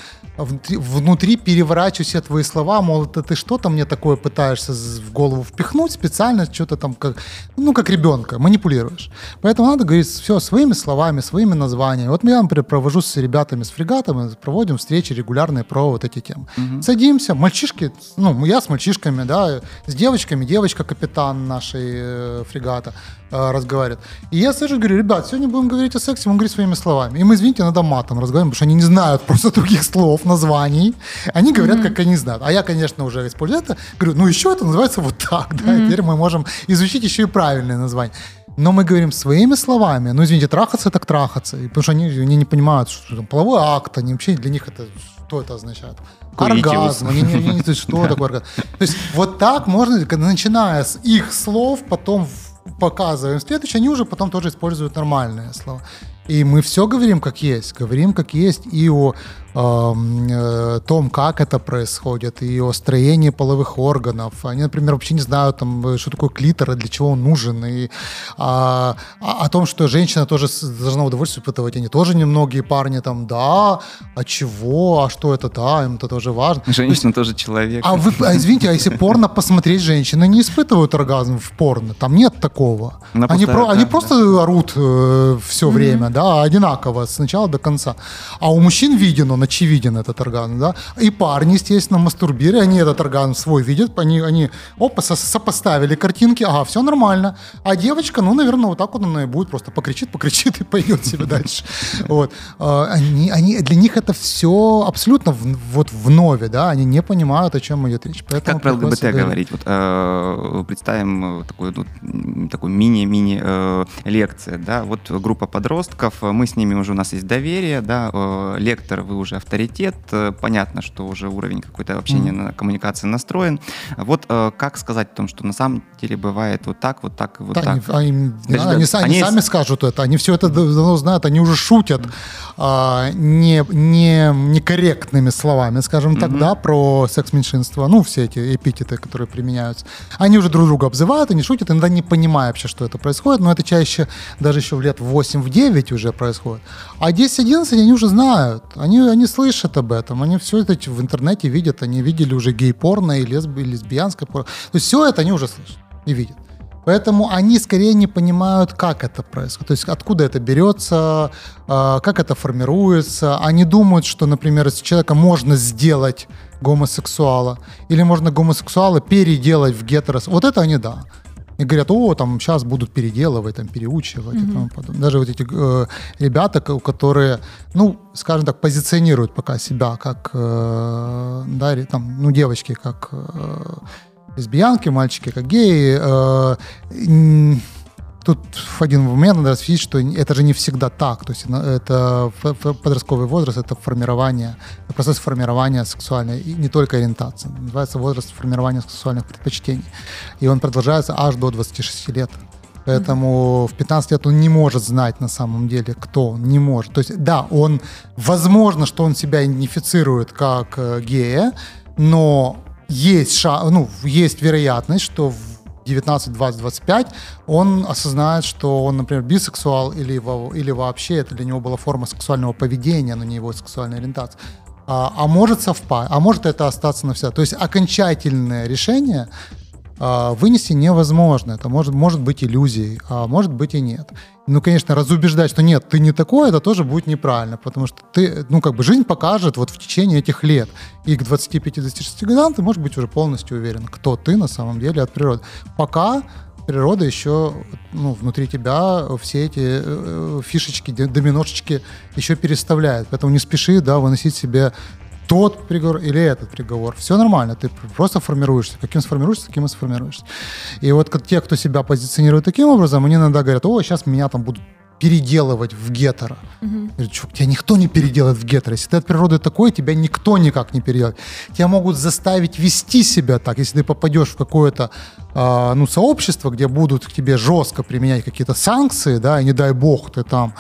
внутри, внутри переворачивать все твои слова, мол, это ты что-то мне такое пытаешься в голову впихнуть специально, что-то там как, ну, как ребенка, манипулируешь. Поэтому надо говорить все своими словами, своими названиями. Вот я, например, провожу с ребятами, с фрегатами, проводим встречи регулярные про вот эти темы. Садимся, мальчишки, ну, я с мальчишками, да, с девочками, девочка капитан нашей э, фрегата э, разговаривает. И я и говорю, ребят, сегодня будем говорить о сексе, будем говорить своими словами. И мы, извините, иногда матом разговариваем, потому что они не знают (laughs) просто других слов, названий. Они говорят, как они знают. А я, конечно, уже использую это. Говорю, ну еще это называется вот так, да, и теперь мы можем изучить еще и правильные названия. Но мы говорим своими словами. Ну, извините, трахаться так трахаться. И потому что они, они не понимают, что там половой акт, они вообще для них это что это означает? Оргазм. Они не, не что (laughs) такое оргазм. То есть вот так можно, начиная с их слов, потом в- показываем следующее, они уже потом тоже используют нормальные слова. И мы все говорим как есть, говорим как есть и о э, том, как это происходит, и о строении половых органов. Они, например, вообще не знают, там, э, что такое клитор, и для чего он нужен, и а, а- о том, что женщина тоже должна удовольствие испытывать. Они тоже немногие парни там, да, а чего, а что это, да, им это тоже важно. Женщина тоже человек. А вы, а извините, а если порно посмотреть, женщины не испытывают оргазм в порно? Там нет такого. Она они просто- про- они да, просто орут все время, да, одинаково, с начала до конца. А у мужчин виден, он очевиден, этот оргазм, да. И парни, естественно, мастурбируя, они этот оргазм свой видят, они, они опа, со- сопоставили картинки, ага, все нормально. А девочка, ну, наверное, вот так вот она и будет, просто покричит, покричит и пойдет себе дальше. Вот. А, Они, они, для них это все абсолютно в, вот в нове, да, они не понимают, о чем идет речь. Поэтому Как про ЛГБТ говорить? Вот, э, представим э, такую, ну, такую мини-мини э, лекция, да, вот группа подростков, э, мы с ними уже, у нас есть доверие, да, э, лектор, вы уже авторитет, э, понятно, что уже уровень какой-то общения, на коммуникации настроен. Вот э, как сказать о том, что на самом деле бывает вот так, вот так и вот Да, так? они, они- Даже они да, они они- сами скажут это, они все это давно знают, они уже шутят а, не, не, некорректными словами, скажем так, да, про секс-меньшинство, ну, все эти эпитеты, которые применяются. Они уже друг друга обзывают, они шутят, иногда не понимая вообще, что это происходит, но это чаще даже еще в лет 8-9 уже происходит. А 10-11 они уже знают, они, они слышат об этом, они все это в интернете видят, они видели уже гей-порно и лесби- и лесбиянское порно. То есть все это они уже слышат и видят. Поэтому они скорее не понимают, как это происходит, то есть откуда это берется, а, как это формируется. Они думают, что, например, из человека можно сделать гомосексуала, или можно гомосексуала переделать в гетерос. Вот это они да. И говорят, о, там сейчас будут переделывать, там, переучивать и тому подобное. Даже вот эти э, ребята, ко- которые, ну, скажем так, позиционируют пока себя как, э, да, там, ну, девочки как э, лесбиянки, мальчики как геи, э, тут в один момент надо видеть, что это же не всегда так. То есть это подростковый возраст, это формирование, процесс формирования сексуальной, и не только ориентации. Называется возраст формирования сексуальных предпочтений. И он продолжается аж до 26 лет. Поэтому в 15 лет он не может знать на самом деле, кто он, не может. То есть, да, он, возможно, что он себя идентифицирует как э, гея, но есть, ша, ну, есть вероятность, что в 19, 20, 25 он осознает, что он, например, бисексуал или, или вообще это для него была форма сексуального поведения, но не его сексуальная ориентация. А, а может совпасть, а может это остаться навсегда. То есть окончательное решение вынести невозможно. Это может, может быть иллюзией, а может быть и нет. Ну, конечно, разубеждать, что нет, ты не такой, это тоже будет неправильно, потому что ты, ну, как бы жизнь покажет вот в течение этих лет. И к 25-26 годам ты можешь быть уже полностью уверен, кто ты на самом деле от природы. Пока природа еще ну, внутри тебя все эти э, э фишечки, доминошечки еще переставляет. Поэтому не спеши да, выносить себе тот приговор или этот приговор. Все нормально, ты просто формируешься. Каким сформируешься, таким и сформируешься. И вот те, кто себя позиционирует таким образом, они иногда говорят, о, сейчас меня там будут переделывать в гетера. Угу. Говорю, чувак, тебя никто не переделает в гетера. Если ты от природы такой, тебя никто никак не переделает. Тебя могут заставить вести себя так. Если ты попадешь в какое-то э, ну, сообщество, где будут к тебе жестко применять какие-то санкции, да, и не дай бог ты там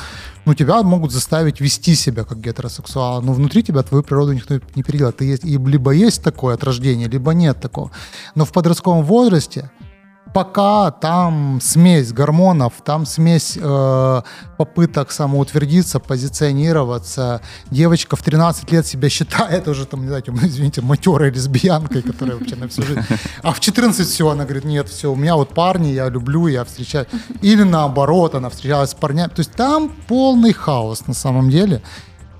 ну, тебя могут заставить вести себя как гетеросексуал, но внутри тебя твою природу никто не переделает. Ты есть, и либо есть такое от рождения, либо нет такого. Но в подростковом возрасте пока там смесь гормонов, там смесь э, попыток самоутвердиться, позиционироваться. Девочка в 13 лет себя считает уже, там, не знаю, извините, матерой лесбиянкой, которая вообще на всю жизнь. А в 14 все, она говорит, нет, все, у меня вот парни, я люблю, я встречаю. Или наоборот, она встречалась с парнями. То есть там полный хаос на самом деле.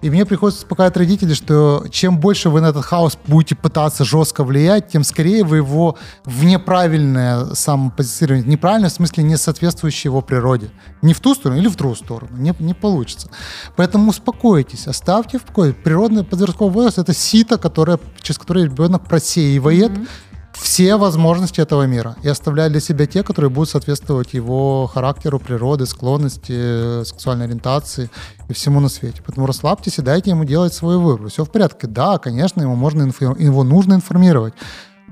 И мне приходится успокаивать родителей, что чем больше вы на этот хаос будете пытаться жестко влиять, тем скорее вы его в неправильное самопозиционирование, неправильное в смысле не соответствующее его природе. Не в ту сторону или в другую сторону. Не, не получится. Поэтому успокойтесь, оставьте в покое. Природный подростковый возраст – это сито, которое, через которое ребенок просеивает mm-hmm все возможности этого мира и оставляет для себя те, которые будут соответствовать его характеру, природе, склонности, э, сексуальной ориентации и всему на свете. Поэтому расслабьтесь и дайте ему делать свой выбор. Все в порядке. Да, конечно, его, можно его нужно информировать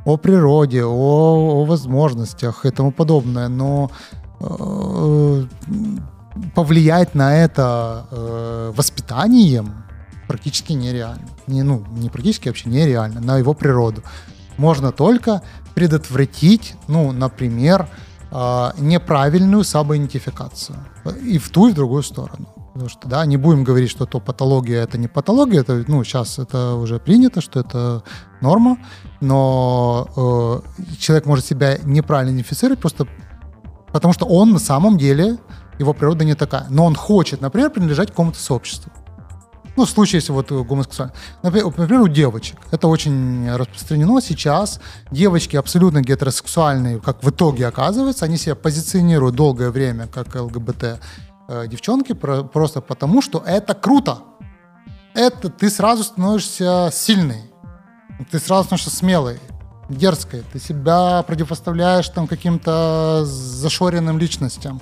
о природе, о, о возможностях и тому подобное, но э, повлиять на это э, воспитанием практически нереально. Не, ну, не практически, вообще нереально, на его природу можно только предотвратить, ну, например, а, неправильную самоидентификацию и в ту, и в другую сторону. Потому что, да, не будем говорить, что то патология это не патология, это, ну, сейчас это уже принято, что это норма, но э, человек может себя неправильно идентифицировать просто потому, что он на самом деле, его природа не такая. Но он хочет, например, принадлежать какому-то сообществу. Ну, в случае, если вот гомосексуальный. Например, у девочек. Это очень распространено сейчас. Девочки абсолютно гетеросексуальные, как в итоге оказывается, они себя позиционируют долгое время как ЛГБТ э, девчонки просто потому, что это круто. Это ты сразу становишься сильной. Ты сразу становишься смелой дерзкой, ты себя противопоставляешь там каким-то зашоренным личностям.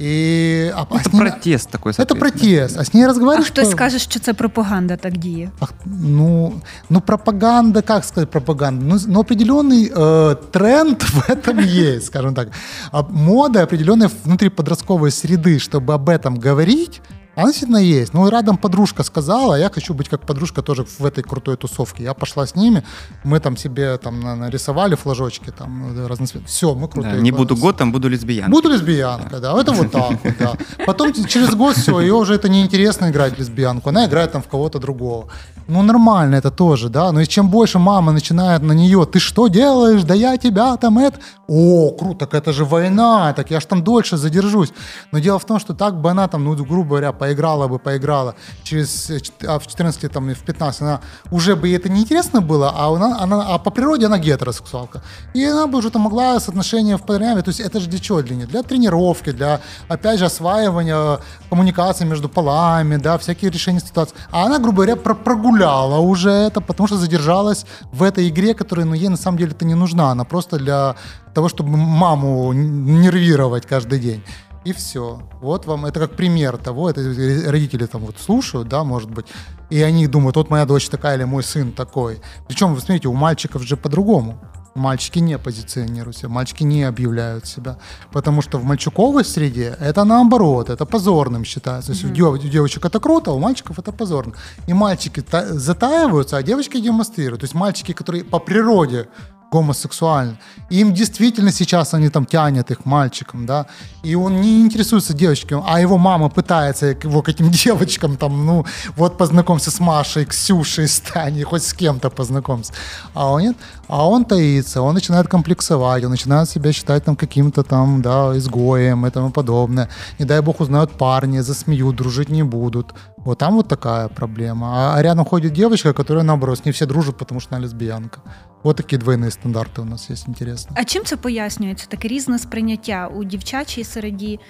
І, а, Це а протест такой. Это протест. А с ней разговариваешь... А хтось скаже, що це пропаганда так діє? А, ну, ну, пропаганда, как сказать пропаганда? Ну, ну определенный э, тренд в (laughs) этом есть, скажем так. А мода определенная внутри подростковой среды, чтобы об этом говорить, она действительно есть. Ну, и рядом подружка сказала, я хочу быть как подружка тоже в этой крутой тусовке. Я пошла с ними, мы там себе там нарисовали флажочки, там разноцветные. Все, мы крутые. Да, не буду год, там буду лесбиянкой. Буду лесбиянкой, да. да. Это вот так вот, да. Потом через год все, ее уже это неинтересно играть лесбиянку, она играет там в кого-то другого. Ну, нормально это тоже, да. Но и чем больше мама начинает на нее, ты что делаешь, да я тебя там это... О, круто, так это же война, так я ж там дольше задержусь. Но дело в том, что так бы она там, ну, грубо говоря, поиграла бы, поиграла, через, а в 14 там, в 15 она уже бы ей это неинтересно было, а, она, она, а по природе она гетеросексуалка. И она бы уже там могла с отношения в парнями, то есть это же для чего? Для, для тренировки, для, опять же, осваивания коммуникации между полами, да, всякие решения ситуации. А она, грубо говоря, про прогуляла уже это, потому что задержалась в этой игре, которая, ну, ей на самом деле это не нужна, она просто для того, чтобы маму нервировать каждый день. И все. Вот вам, это как пример того, это родители там вот слушают, да, может быть, и они думают, вот моя дочь такая или мой сын такой. Причем, вы смотрите, у мальчиков же по-другому. Мальчики не позиционируют себя, мальчики не объявляют себя. Потому что в мальчуковой среде это наоборот, это позорным считается. То есть mm-hmm. у девочек это круто, а у мальчиков это позорно. И мальчики затаиваются, а девочки демонстрируют. То есть мальчики, которые по природе гомосексуальны. им действительно сейчас они там тянет их мальчикам, да, и он не интересуется девочками, а его мама пытается его к этим (laughs) девочкам там, ну, вот познакомься с Машей, Ксюшей, с хоть с кем-то познакомься. А он нет, а он таится, он начинает комплексовать, он начинает себя считать там каким-то там, да, изгоем и тому подобное. Не дай бог узнают парни, засмеют, дружить не будут. Вот там вот такая проблема. А, а рядом ходит девочка, которая, наоборот, с ней все дружат, потому что она лесбиянка. От такі двойні стандарти у нас є інтересно. А чим це пояснюється? Таке різне сприйняття у дівчачій середі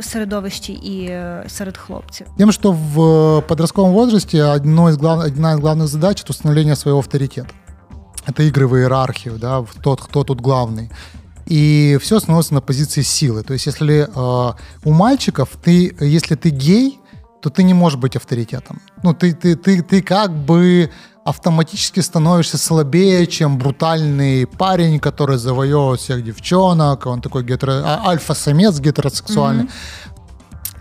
середовищі і серед хлопців? Тем, что в подростковом возрасте одно из глав... одна из главных задач – это установление своего авторитета. Это игры в иерархию, да, тот, кто тут главный. И все становится на позиции силы. То есть, если э, у мальчиков ты, если ты гей, то ты не можешь быть авторитетом. Ну, ты, ты, ты, ты как бы автоматически становишься слабее, чем брутальный парень, который завоевывает всех девчонок, он такой гетеро... А, альфа-самец гетеросексуальный. Mm-hmm.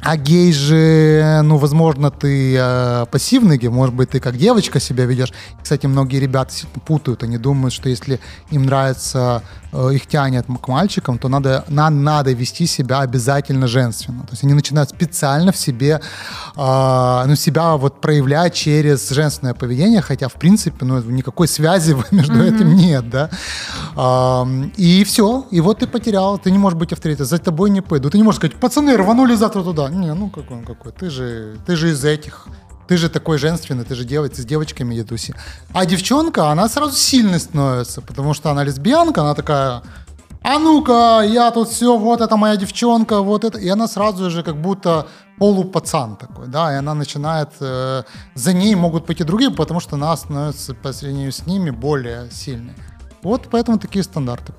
А гей же, ну, возможно, ты э, пассивный гей, может быть, ты как девочка себя ведешь. Кстати, многие ребята путают, они думают, что если им нравится, э, их тянет к мальчикам, то надо, на, надо вести себя обязательно женственно. То есть они начинают специально в себе, э, ну, себя вот проявлять через женственное поведение, хотя, в принципе, ну, никакой связи (laughs) между mm-hmm. этим нет, да. И все, и вот ты потерял, ты не можешь быть авторитетом, за тобой не пойду. Ты не можешь сказать, пацаны, рванули завтра туда не, ну какой он какой, ты же, ты же из этих, ты же такой женственный, ты же девочка, с девочками едуси. А девчонка, она сразу сильной становится, потому что она лесбиянка, она такая, а ну-ка, я тут все, вот это моя девчонка, вот это. И она сразу же как будто полупацан такой, да, и она начинает, э, за ней могут пойти другие, потому что она становится по сравнению с ними более сильной. Вот поэтому такие стандарты.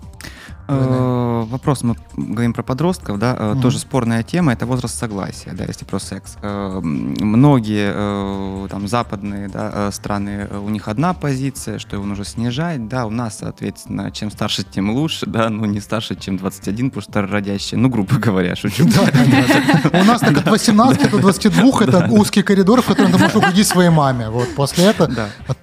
Э, вопрос, мы говорим про подростков, да, mm тоже спорная тема, это возраст согласия, да, если про секс. Э, многие там западные да, страны, у них одна позиция, что его нужно снижать, да, у нас, соответственно, чем старше, тем лучше, да, ну не старше, чем 21, потому что родящие, ну, грубо говоря, шучу. У нас так от 18 до 22 это узкий коридор, в котором ты можешь угодить своей маме, вот, после этого,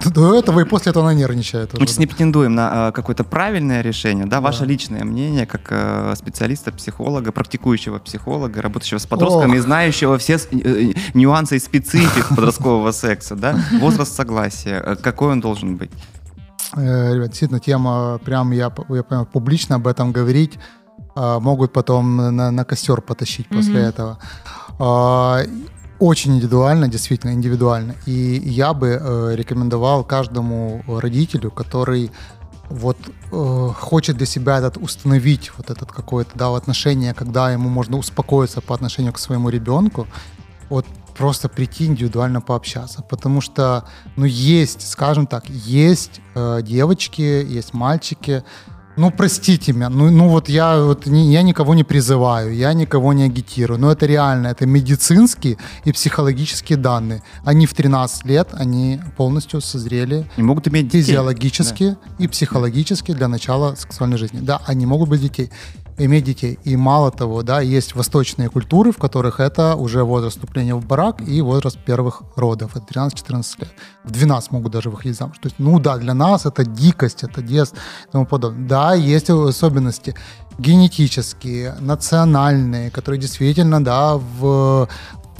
до этого и после этого она нервничает. Мы сейчас не претендуем на какое-то правильное решение, да, ваше личное личное мнение как э, специалиста, психолога, практикующего психолога, работающего с подростками, Ох. знающего все э, нюансы и специфик (laughs) подросткового секса, да? Возраст согласия, э, какой он должен быть? Ребят, действительно, тема, прям я, я понимаю, публично об этом говорить, могут потом на, на костер потащить после mm-hmm. этого. Очень индивидуально, действительно индивидуально. И я бы рекомендовал каждому родителю, который вот э, хочет для себя этот установить вот этот какое-то да отношение, когда ему можно успокоиться по отношению к своему ребенку, вот просто прийти индивидуально пообщаться, потому что ну есть, скажем так, есть э, девочки, есть мальчики, ну, простите меня, ну, ну вот я, вот, я никого не призываю, я никого не агитирую, но это реально, это медицинские и психологические данные. Они в 13 лет, они полностью созрели и могут иметь физиологически да. и психологически для начала сексуальной жизни. Да, они могут быть детей иметь детей. И мало того, да, есть восточные культуры, в которых это уже возраст вступления в брак и возраст первых родов. Это 13-14 лет. В 12 могут даже выходить замуж. То есть, ну да, для нас это дикость, это детство и тому подобное. Да, есть особенности генетические, национальные, которые действительно, да, в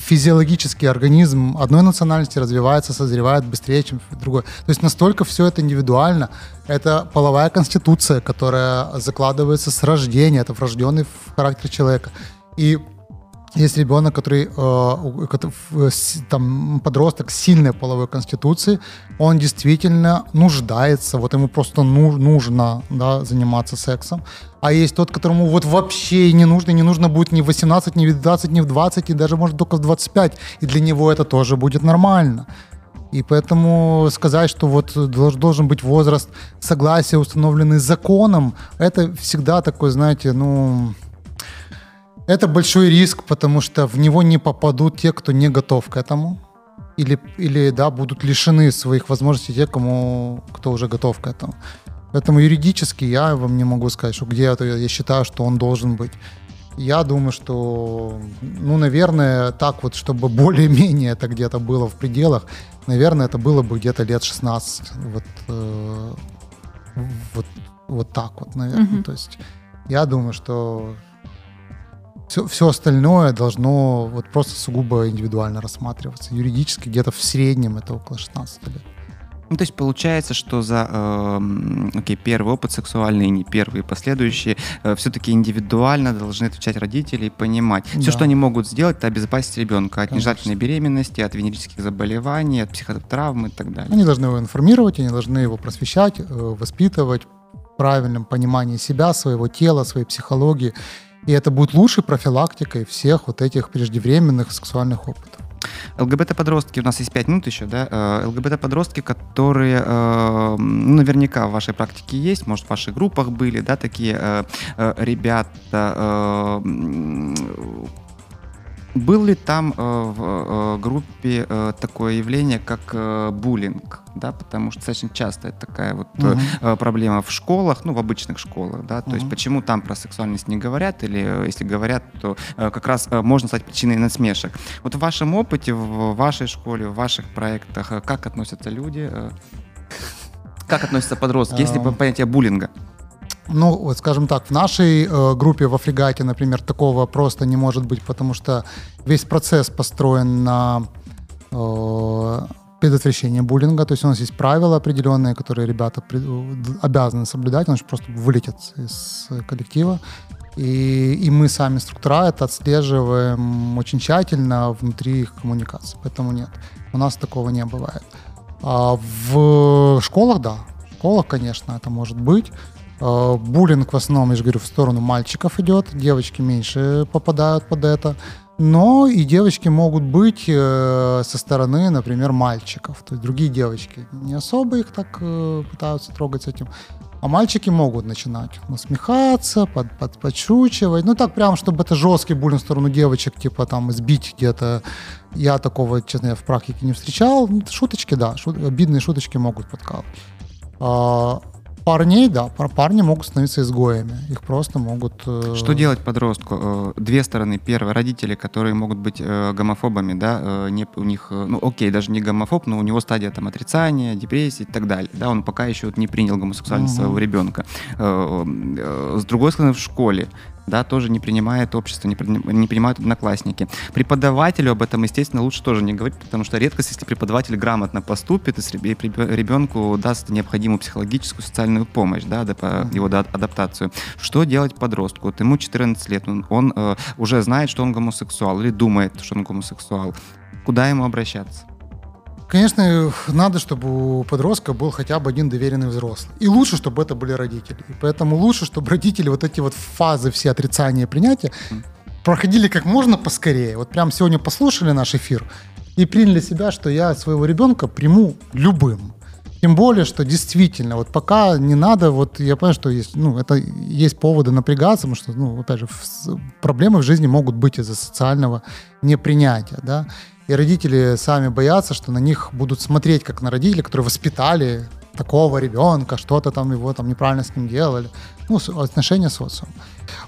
физиологический организм одной национальности развивается, созревает быстрее, чем другой. То есть настолько все это индивидуально. Это половая конституция, которая закладывается с рождения, это врожденный характер человека. И есть ребенок, который, э, там, подросток сильной половой конституцией, он действительно нуждается, вот ему просто нужно да, заниматься сексом. А есть тот, которому вот вообще не нужно, не нужно будет ни в 18, ни в 20, ни в 20, и даже может только в 25. И для него это тоже будет нормально. И поэтому сказать, что вот должен быть возраст согласия, установленный законом, это всегда такой, знаете, ну, Это большой риск, потому что в него не попадут те, кто не готов к этому. Или, или да, будут лишены своих возможностей те, кому, кто уже готов к этому. Поэтому юридически я вам не могу сказать, что где это я считаю, что он должен быть. Я думаю, что, ну, наверное, так вот, чтобы (laughs) более-менее это где-то было в пределах, наверное, это было бы где-то лет 16. Вот, э, вот, вот так вот, наверное. Мгм. То есть я думаю, что все, все остальное должно вот просто сугубо индивидуально рассматриваться. Юридически где-то в среднем это около 16 лет. Ну, то есть получается, что за эм, окей, первый опыт сексуальный не первый, и последующие, все-таки индивидуально должны отвечать родители и понимать. Все, Да. что они могут сделать, это обезопасить ребенка от нежелательной беременности, от венерических заболеваний, от психотравм и так далее. Они должны его информировать, они должны его просвещать, э, воспитывать в правильном понимании себя, своего тела, своей психологии. И это будет лучшей профилактикой всех вот этих преждевременных сексуальных опытов. ЛГБТ-подростки, у нас есть 5 минут еще, да? Э, ЛГБТ-подростки, которые ну, наверняка в вашей практике есть, может, в ваших группах были, да, такие э, ребята. Был ли там э, в э, группе э, такое явление, как э, буллинг? Да, потому что достаточно часто это такая вот Мгм. э, проблема в школах, ну, в обычных школах, да, то есть Мгм. почему там про сексуальность не говорят, или э, если говорят, то э, как раз э, можно стать причиной насмешек. Вот в вашем опыте, в вашей школе, в ваших проектах, э, как относятся люди, э, как относятся подростки, есть ли Ам. понятие буллинга? Ну, вот скажем так, в нашей э, группе в Афригате, например, такого просто не может быть, потому что весь процесс построен на э, предотвращении буллинга. То есть у нас есть правила определенные, которые ребята при- э, обязаны соблюдать, иначе просто вылетят из э, коллектива. И, и мы сами, структура, это отслеживаем очень тщательно внутри их коммуникации. Поэтому нет, у нас такого не бывает. А в школах, да, в школах, конечно, это может быть. Э, Буллинг в основном, я же говорю, в сторону мальчиков идет, девочки меньше попадают под это. Но и девочки могут быть э, со стороны, например, мальчиков. То есть другие девочки не особо их так э, пытаются трогать с этим. А мальчики могут начинать насмехаться, под, под, подшучивать. Ну так прям, чтобы это жесткий буллинг в сторону девочек, типа там избить где-то. Я такого, честно, я в практике не встречал. Шуточки, да, шут- обидные шуточки могут подкалывать. А, парней, да, пар- парни могут становиться изгоями. Их просто могут... э, Что делать подростку? Э, Две стороны. Первое, родители, которые могут быть э, гомофобами, да, э, не, у них, э, ну, окей, даже не гомофоб, но у него стадия там отрицания, депрессии и так далее, да, он пока еще вот не принял гомосексуальность Мгм. своего ребенка. Э, С другой стороны, в школе, да, тоже не принимает общество, не, при- не принимают одноклассники. Преподавателю об этом, естественно, лучше тоже не говорить, потому что редкость, если преподаватель грамотно поступит и ребенку даст необходимую психологическую, социальную помощь, да, его да, адаптацию. Что делать подростку? Вот ему 14 лет, он, он, э, уже знает, что он гомосексуал или думает, что он гомосексуал. Куда ему обращаться? Конечно, надо, чтобы у подростка был хотя бы один доверенный взрослый. И лучше, чтобы это были родители. И поэтому лучше, чтобы родители вот эти вот фазы все отрицания и принятия проходили как можно поскорее. Вот прям сегодня послушали наш эфир и приняли себя, что я своего ребенка приму любым. Тем более, что действительно, вот пока не надо, вот я понимаю, что есть, ну, это есть поводы напрягаться, потому что, ну, опять же, проблемы в жизни могут быть из-за социального непринятия, да. И родители сами боятся, что на них будут смотреть как на родителей, которые воспитали такого ребенка, что-то там его там неправильно с ним делали. Ну, отношения с социумом.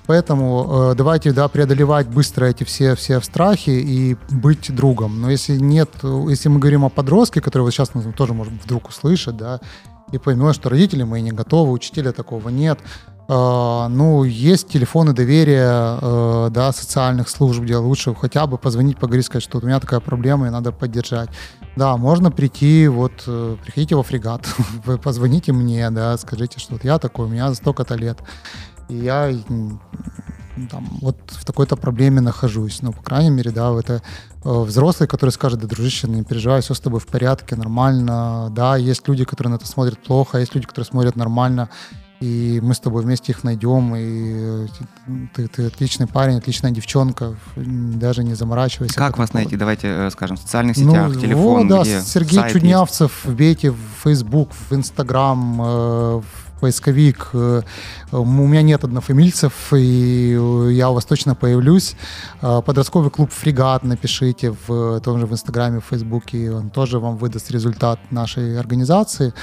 Поэтому э, давайте да, преодолевать быстро эти все, все страхи и быть другом. Но если нет, если мы говорим о подростке, который вот сейчас ну, тоже может вдруг услышать, да, и поймет, что родители мои не готовы, учителя такого нет, ну, есть телефоны доверия, э, да, социальных служб, где лучше хотя бы позвонить, поговорить, сказать, что у меня такая проблема, и надо поддержать. Да, можно прийти, вот, э, приходите во фрегат, (laughs) вы позвоните мне, да, скажите, что вот я такой, у меня столько-то лет, и я там, вот в такой-то проблеме нахожусь. Ну, по крайней мере, да, это э, взрослый, который скажет, да, дружище, не переживай, все с тобой в порядке, нормально. Да, есть люди, которые на это смотрят плохо, а есть люди, которые смотрят нормально, и мы с тобой вместе их найдем, и э, ты, ты отличный парень, отличная девчонка, даже не заморачивайся. Как вас найти? Давайте э, скажем, в социальных сетях, Ну, телефон, вот, да, где Сергей сайт есть? Чуднявцев, вбейте в Facebook, в Instagram, э, в поисковик. Э, у меня нет однофамильцев, и я у вас точно появлюсь. Подростковый клуб «Фрегат» напишите в том же в Инстаграме, в Фейсбуке, он тоже вам выдаст результат нашей организации.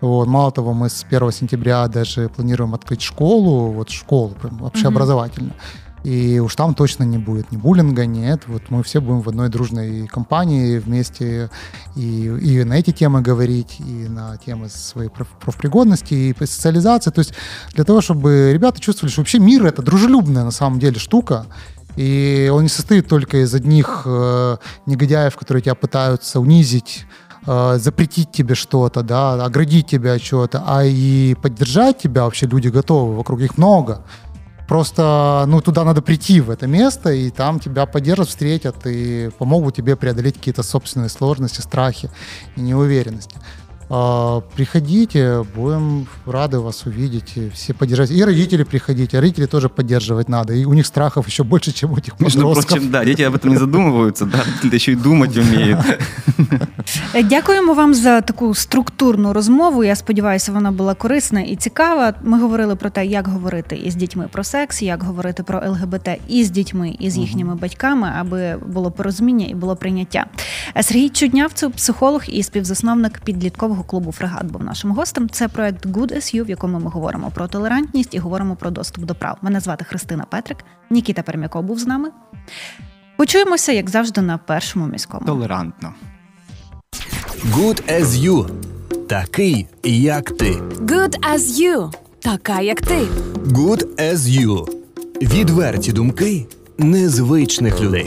Вот. Мало того, мы с 1 сентября даже планируем открыть школу, вот школу прям общеобразовательную. Mm-hmm и уж там точно не будет ни буллинга, нет. Вот мы все будем в одной дружной компании вместе и, и на эти темы говорить, и на темы своей профпригодности, и социализации. То есть для того, чтобы ребята чувствовали, что вообще мир — это дружелюбная на самом деле штука, и он не состоит только из одних э, негодяев, которые тебя пытаются унизить, э, запретить тебе что-то, да, оградить тебя от чего-то, а и поддержать тебя вообще люди готовы, вокруг их много. Просто, ну, туда надо прийти, в это место, и там тебя поддержат, встретят и помогут тебе преодолеть какие-то собственные сложности, страхи и неуверенности. А, приходите, будем рады вас увидеть, и все поддержать. И родители приходите, а родители тоже поддерживать надо. И у них страхов еще больше, чем у этих Между подростков. прочим, да, дети об этом не задумываются, да, родители еще и думать умеют. Дякуємо вам за таку структурну розмову. Я сподіваюся, вона була корисна і цікава. Ми говорили про те, як говорити із дітьми про секс, як говорити про ЛГБТ із дітьми і з їхніми батьками, аби було порозуміння і було прийняття. Сергій Чуднявцев, психолог і співзасновник підліткового спортивного клубу Фрегат був нашим гостем. Це проект Good as You, в якому ми говоримо про толерантність і говоримо про доступ до прав. Мене звати Христина Петрик. Нікіта Пермяков був з нами. Почуємося, як завжди, на першому міському. Толерантно. Good as you. Такий, як ти. Good as you. Така, як ти. Good as you. Відверті думки незвичних людей.